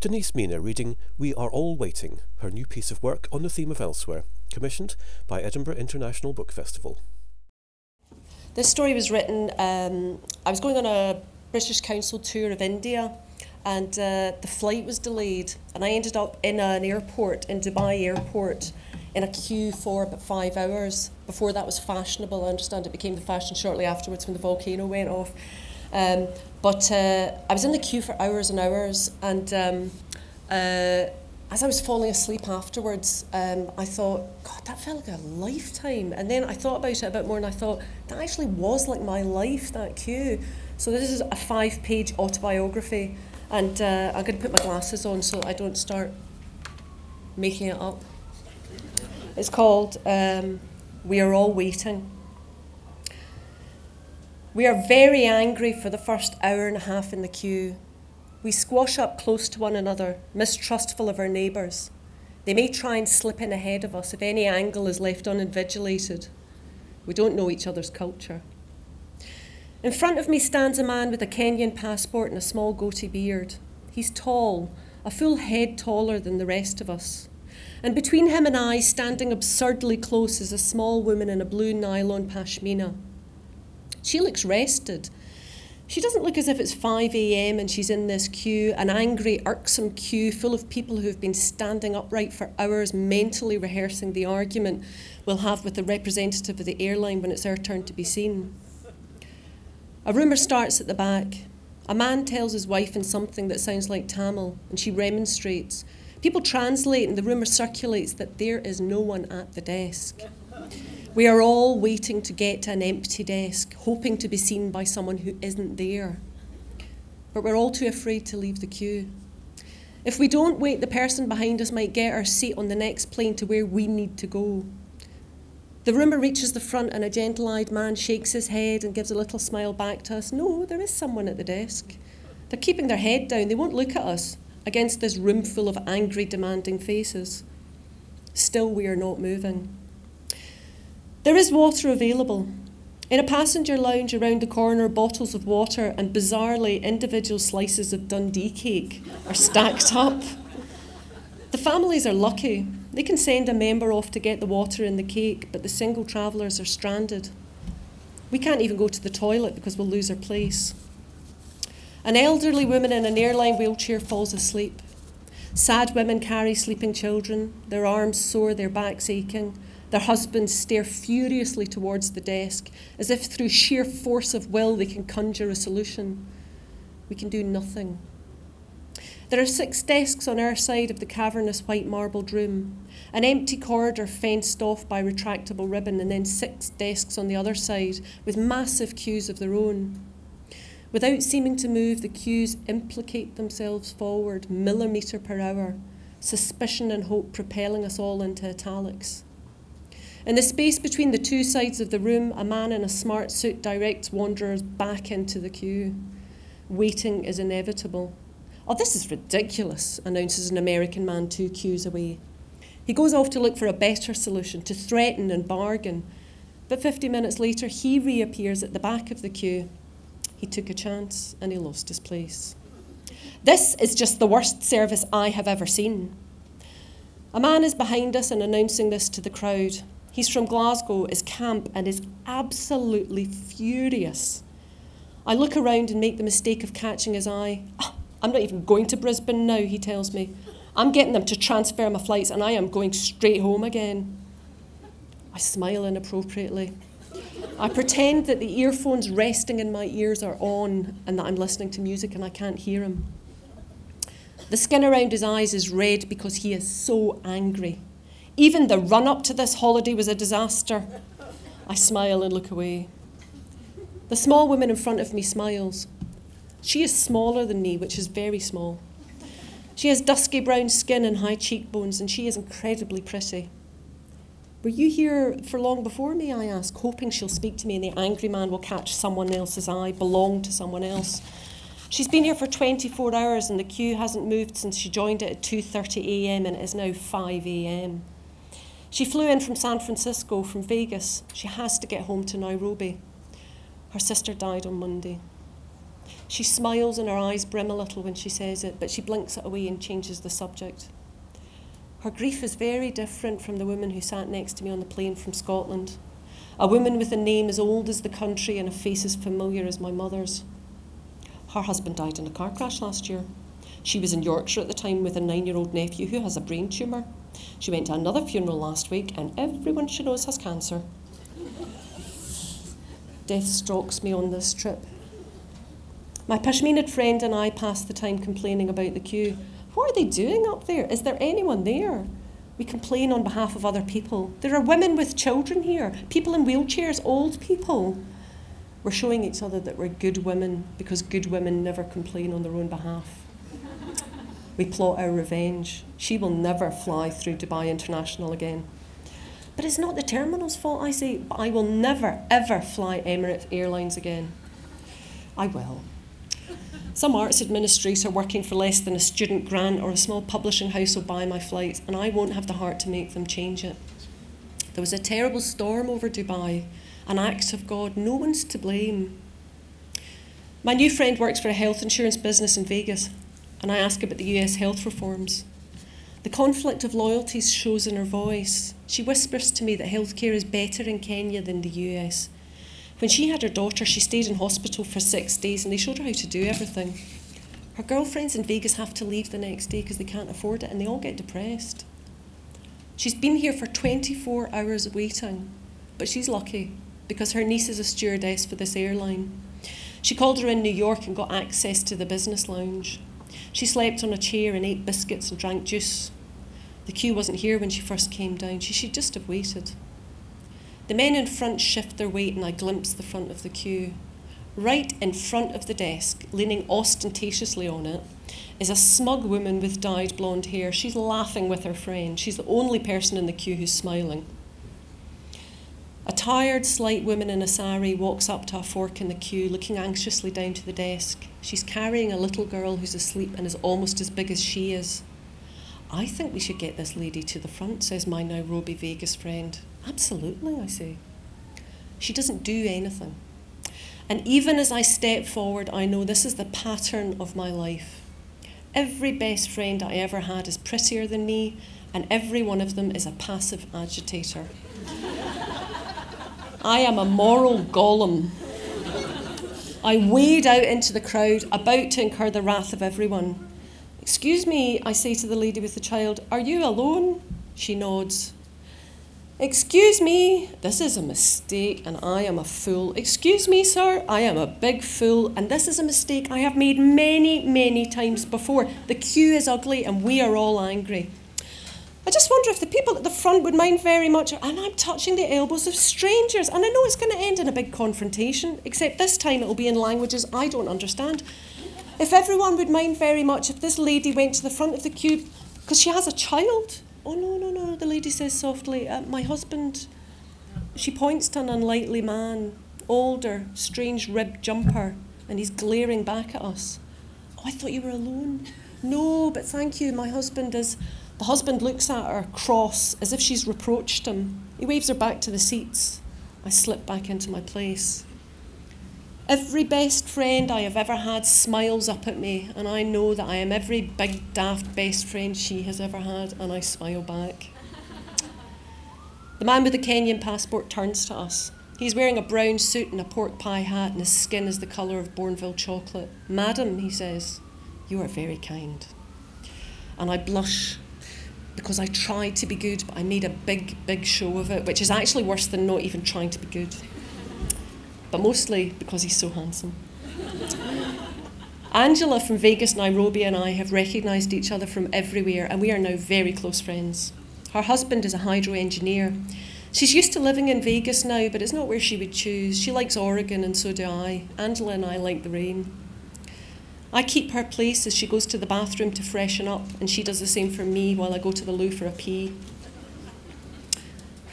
Denise Mina reading We Are All Waiting, her new piece of work on the theme of elsewhere, commissioned by Edinburgh International Book Festival. This story was written, um, I was going on a British Council tour of India and uh, the flight was delayed and I ended up in an airport, in Dubai airport, in a queue for about five hours. Before that was fashionable, I understand it became the fashion shortly afterwards when the volcano went off. Um, but uh, I was in the queue for hours and hours, and um, uh, as I was falling asleep afterwards, um, I thought, God, that felt like a lifetime. And then I thought about it a bit more, and I thought that actually was like my life, that queue. So this is a five-page autobiography, and uh, I'm going to put my glasses on so I don't start making it up. It's called um, We Are All Waiting. We are very angry for the first hour and a half in the queue. We squash up close to one another, mistrustful of our neighbours. They may try and slip in ahead of us if any angle is left uninvigilated. We don't know each other's culture. In front of me stands a man with a Kenyan passport and a small goatee beard. He's tall, a full head taller than the rest of us. And between him and I, standing absurdly close, is a small woman in a blue nylon pashmina. She looks rested. She doesn't look as if it's 5 a.m. and she's in this queue, an angry, irksome queue full of people who've been standing upright for hours, mentally rehearsing the argument we'll have with the representative of the airline when it's our turn to be seen. A rumour starts at the back. A man tells his wife in something that sounds like Tamil, and she remonstrates. People translate, and the rumour circulates that there is no one at the desk. We are all waiting to get to an empty desk, hoping to be seen by someone who isn't there. But we're all too afraid to leave the queue. If we don't wait, the person behind us might get our seat on the next plane to where we need to go. The rumour reaches the front, and a gentle eyed man shakes his head and gives a little smile back to us. No, there is someone at the desk. They're keeping their head down, they won't look at us against this room full of angry, demanding faces. Still, we are not moving. There is water available. In a passenger lounge around the corner, bottles of water and bizarrely individual slices of Dundee cake are stacked up. The families are lucky. They can send a member off to get the water and the cake, but the single travellers are stranded. We can't even go to the toilet because we'll lose our place. An elderly woman in an airline wheelchair falls asleep. Sad women carry sleeping children, their arms sore, their backs aching. Their husbands stare furiously towards the desk, as if through sheer force of will they can conjure a solution. We can do nothing. There are six desks on our side of the cavernous white marbled room, an empty corridor fenced off by retractable ribbon, and then six desks on the other side with massive queues of their own. Without seeming to move, the queues implicate themselves forward, millimetre per hour, suspicion and hope propelling us all into italics. In the space between the two sides of the room, a man in a smart suit directs wanderers back into the queue. Waiting is inevitable. Oh, this is ridiculous, announces an American man two queues away. He goes off to look for a better solution, to threaten and bargain. But 50 minutes later, he reappears at the back of the queue. He took a chance and he lost his place. This is just the worst service I have ever seen. A man is behind us and announcing this to the crowd. He's from Glasgow, is camp, and is absolutely furious. I look around and make the mistake of catching his eye. Oh, I'm not even going to Brisbane now, he tells me. I'm getting them to transfer my flights and I am going straight home again. I smile inappropriately. I pretend that the earphones resting in my ears are on and that I'm listening to music and I can't hear him. The skin around his eyes is red because he is so angry. Even the run up to this holiday was a disaster. I smile and look away. The small woman in front of me smiles. She is smaller than me, which is very small. She has dusky brown skin and high cheekbones, and she is incredibly pretty. Were you here for long before me? I ask, hoping she'll speak to me and the angry man will catch someone else's eye, belong to someone else. She's been here for 24 hours and the queue hasn't moved since she joined it at 2:30 a.m. and it is now 5 a.m. She flew in from San Francisco, from Vegas. She has to get home to Nairobi. Her sister died on Monday. She smiles and her eyes brim a little when she says it, but she blinks it away and changes the subject. Her grief is very different from the woman who sat next to me on the plane from Scotland. A woman with a name as old as the country and a face as familiar as my mother's. Her husband died in a car crash last year. She was in Yorkshire at the time with a nine year old nephew who has a brain tumour. She went to another funeral last week, and everyone she knows has cancer. Death stalks me on this trip. My Pashminid friend and I pass the time complaining about the queue. What are they doing up there? Is there anyone there? We complain on behalf of other people. There are women with children here, people in wheelchairs, old people. We're showing each other that we're good women because good women never complain on their own behalf. We plot our revenge. She will never fly through Dubai International again. But it's not the terminal's fault, I say. But I will never, ever fly Emirates Airlines again. I will. Some arts administrator working for less than a student grant or a small publishing house will buy my flights, and I won't have the heart to make them change it. There was a terrible storm over Dubai, an act of God. No one's to blame. My new friend works for a health insurance business in Vegas and I ask about the US health reforms. The conflict of loyalties shows in her voice. She whispers to me that healthcare is better in Kenya than the US. When she had her daughter, she stayed in hospital for six days and they showed her how to do everything. Her girlfriends in Vegas have to leave the next day because they can't afford it and they all get depressed. She's been here for 24 hours waiting, but she's lucky because her niece is a stewardess for this airline. She called her in New York and got access to the business lounge. She slept on a chair and ate biscuits and drank juice. The queue wasn't here when she first came down. She should just have waited. The men in front shift their weight, and I glimpse the front of the queue. Right in front of the desk, leaning ostentatiously on it, is a smug woman with dyed blonde hair. She's laughing with her friend. She's the only person in the queue who's smiling. A tired, slight woman in a sari walks up to a fork in the queue, looking anxiously down to the desk. She's carrying a little girl who's asleep and is almost as big as she is. I think we should get this lady to the front, says my Nairobi Vegas friend. Absolutely, I say. She doesn't do anything. And even as I step forward, I know this is the pattern of my life. Every best friend I ever had is prettier than me, and every one of them is a passive agitator. I am a moral golem. I wade out into the crowd, about to incur the wrath of everyone. Excuse me, I say to the lady with the child, are you alone? She nods. Excuse me, this is a mistake and I am a fool. Excuse me, sir, I am a big fool and this is a mistake I have made many, many times before. The queue is ugly and we are all angry. I just wonder if the people at the front would mind very much, and I'm touching the elbows of strangers, and I know it's going to end in a big confrontation, except this time it'll be in languages I don't understand. If everyone would mind very much if this lady went to the front of the queue because she has a child. Oh, no, no, no, the lady says softly, uh, my husband. She points to an unlikely man, older, strange ribbed jumper, and he's glaring back at us. Oh, I thought you were alone. No, but thank you, my husband is. The husband looks at her cross as if she's reproached him. He waves her back to the seats. I slip back into my place. Every best friend I have ever had smiles up at me, and I know that I am every big, daft best friend she has ever had, and I smile back. The man with the Kenyan passport turns to us. He's wearing a brown suit and a pork pie hat, and his skin is the colour of Bournville chocolate. Madam, he says, you are very kind. And I blush because I tried to be good, but I made a big, big show of it, which is actually worse than not even trying to be good. But mostly because he's so handsome. Angela from Vegas, Nairobi, and I have recognised each other from everywhere, and we are now very close friends. Her husband is a hydro engineer. She's used to living in Vegas now, but it's not where she would choose. She likes Oregon, and so do I. Angela and I like the rain. I keep her place as she goes to the bathroom to freshen up, and she does the same for me while I go to the loo for a pee.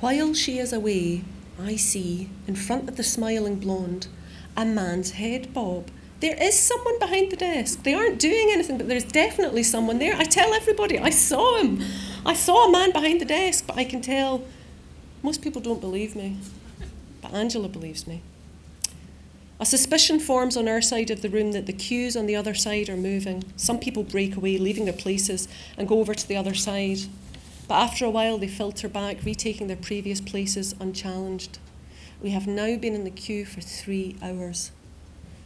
While she is away, I see, in front of the smiling blonde, a man's head bob. There is someone behind the desk. They aren't doing anything, but there's definitely someone there. I tell everybody, I saw him. I saw a man behind the desk, but I can tell most people don't believe me. But Angela believes me. A suspicion forms on our side of the room that the queues on the other side are moving. Some people break away, leaving their places, and go over to the other side. But after a while, they filter back, retaking their previous places unchallenged. We have now been in the queue for three hours.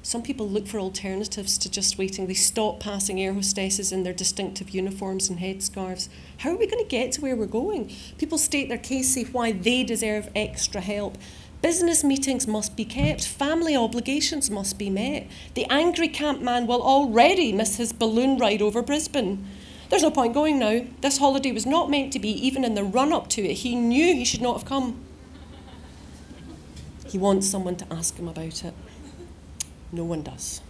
Some people look for alternatives to just waiting. They stop passing air hostesses in their distinctive uniforms and headscarves. How are we going to get to where we're going? People state their case, say why they deserve extra help. Business meetings must be kept, family obligations must be met. The angry camp man will already miss his balloon ride over Brisbane. There's no point going now. This holiday was not meant to be, even in the run up to it. He knew he should not have come. He wants someone to ask him about it. No one does.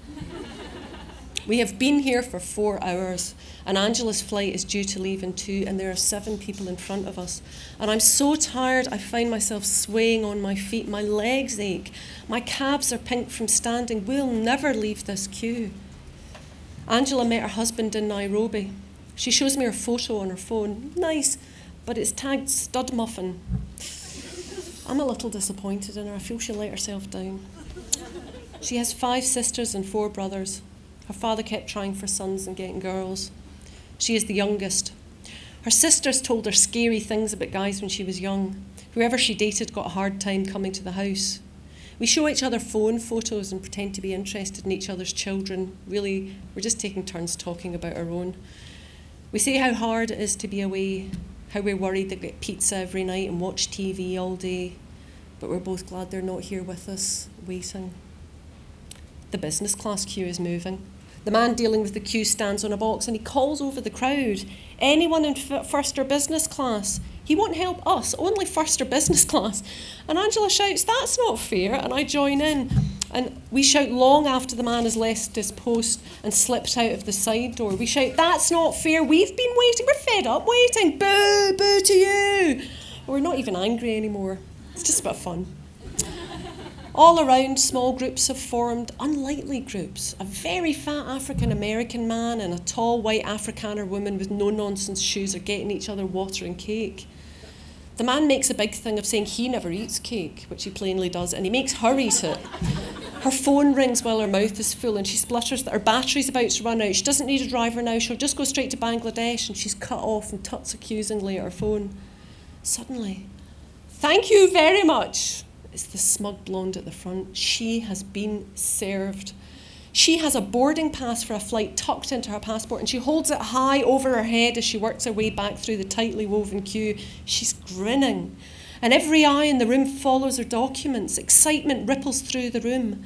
We have been here for four hours, and Angela's flight is due to leave in two, and there are seven people in front of us. And I'm so tired, I find myself swaying on my feet. My legs ache. My calves are pink from standing. We'll never leave this queue. Angela met her husband in Nairobi. She shows me her photo on her phone. Nice, but it's tagged stud muffin. I'm a little disappointed in her. I feel she let herself down. She has five sisters and four brothers. Her father kept trying for sons and getting girls. She is the youngest. Her sisters told her scary things about guys when she was young. Whoever she dated got a hard time coming to the house. We show each other phone photos and pretend to be interested in each other's children. Really, we're just taking turns talking about our own. We say how hard it is to be away, how we're worried they get pizza every night and watch TV all day, but we're both glad they're not here with us, waiting. The business class queue is moving. The man dealing with the queue stands on a box and he calls over the crowd. Anyone in first or business class? He won't help us, only first or business class. And Angela shouts, That's not fair. And I join in. And we shout long after the man has left his post and slipped out of the side door. We shout, That's not fair. We've been waiting. We're fed up waiting. Boo, boo to you. We're not even angry anymore. It's just a bit of fun. All around, small groups have formed, unlikely groups. A very fat African American man and a tall white Afrikaner woman with no nonsense shoes are getting each other water and cake. The man makes a big thing of saying he never eats cake, which he plainly does, and he makes her eat it. Her phone rings while her mouth is full, and she splutters that her battery's about to run out. She doesn't need a driver now, she'll just go straight to Bangladesh, and she's cut off and tuts accusingly at her phone. Suddenly, thank you very much, is the smug blonde at the front. She has been served. She has a boarding pass for a flight tucked into her passport and she holds it high over her head as she works her way back through the tightly woven queue. She's grinning. And every eye in the room follows her documents. Excitement ripples through the room.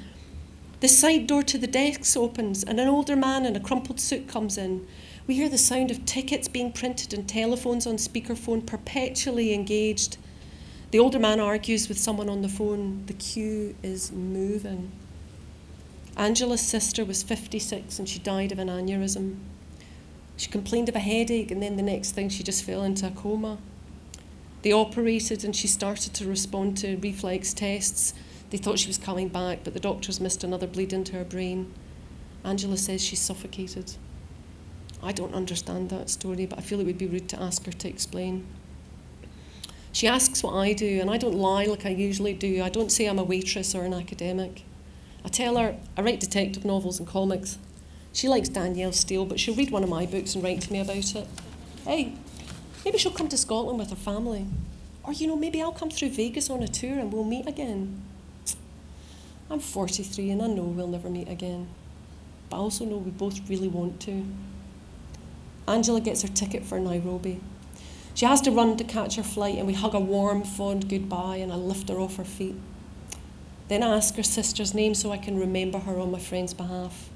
The side door to the desks opens and an older man in a crumpled suit comes in. We hear the sound of tickets being printed and telephones on speakerphone perpetually engaged. The older man argues with someone on the phone. The queue is moving. Angela's sister was 56 and she died of an aneurysm. She complained of a headache, and then the next thing she just fell into a coma. They operated and she started to respond to reflex tests. They thought she was coming back, but the doctors missed another bleed into her brain. Angela says she's suffocated. I don't understand that story, but I feel it would be rude to ask her to explain. She asks what I do, and I don't lie like I usually do. I don't say I'm a waitress or an academic. I tell her I write detective novels and comics. She likes Danielle Steel, but she'll read one of my books and write to me about it. Hey, maybe she'll come to Scotland with her family. Or, you know, maybe I'll come through Vegas on a tour and we'll meet again. I'm 43 and I know we'll never meet again. But I also know we both really want to. Angela gets her ticket for Nairobi. She has to run to catch her flight, and we hug a warm, fond goodbye, and I lift her off her feet. Then I ask her sister's name so I can remember her on my friend's behalf.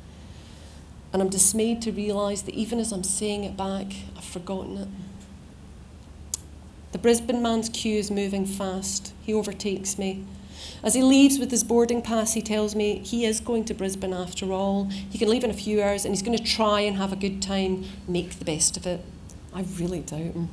And I'm dismayed to realise that even as I'm saying it back, I've forgotten it. The Brisbane man's queue is moving fast. He overtakes me. As he leaves with his boarding pass, he tells me he is going to Brisbane after all. He can leave in a few hours and he's going to try and have a good time, make the best of it. I really doubt him.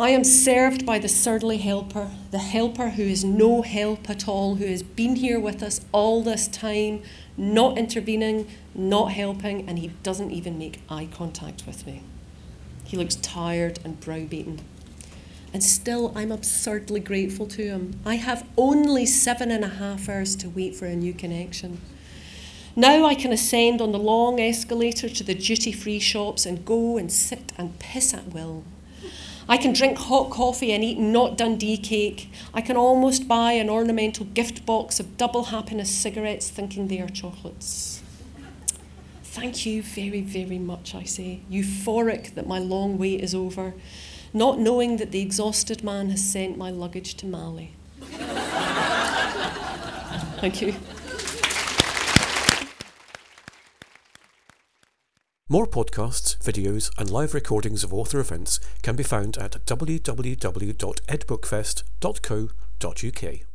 I am served by the surly helper, the helper who is no help at all, who has been here with us all this time, not intervening, not helping, and he doesn't even make eye contact with me. He looks tired and browbeaten. And still, I'm absurdly grateful to him. I have only seven and a half hours to wait for a new connection. Now I can ascend on the long escalator to the duty free shops and go and sit and piss at will. I can drink hot coffee and eat not Dundee cake. I can almost buy an ornamental gift box of double happiness cigarettes thinking they are chocolates. Thank you very, very much, I say, euphoric that my long wait is over, not knowing that the exhausted man has sent my luggage to Mali. Thank you. More podcasts, videos, and live recordings of author events can be found at www.edbookfest.co.uk.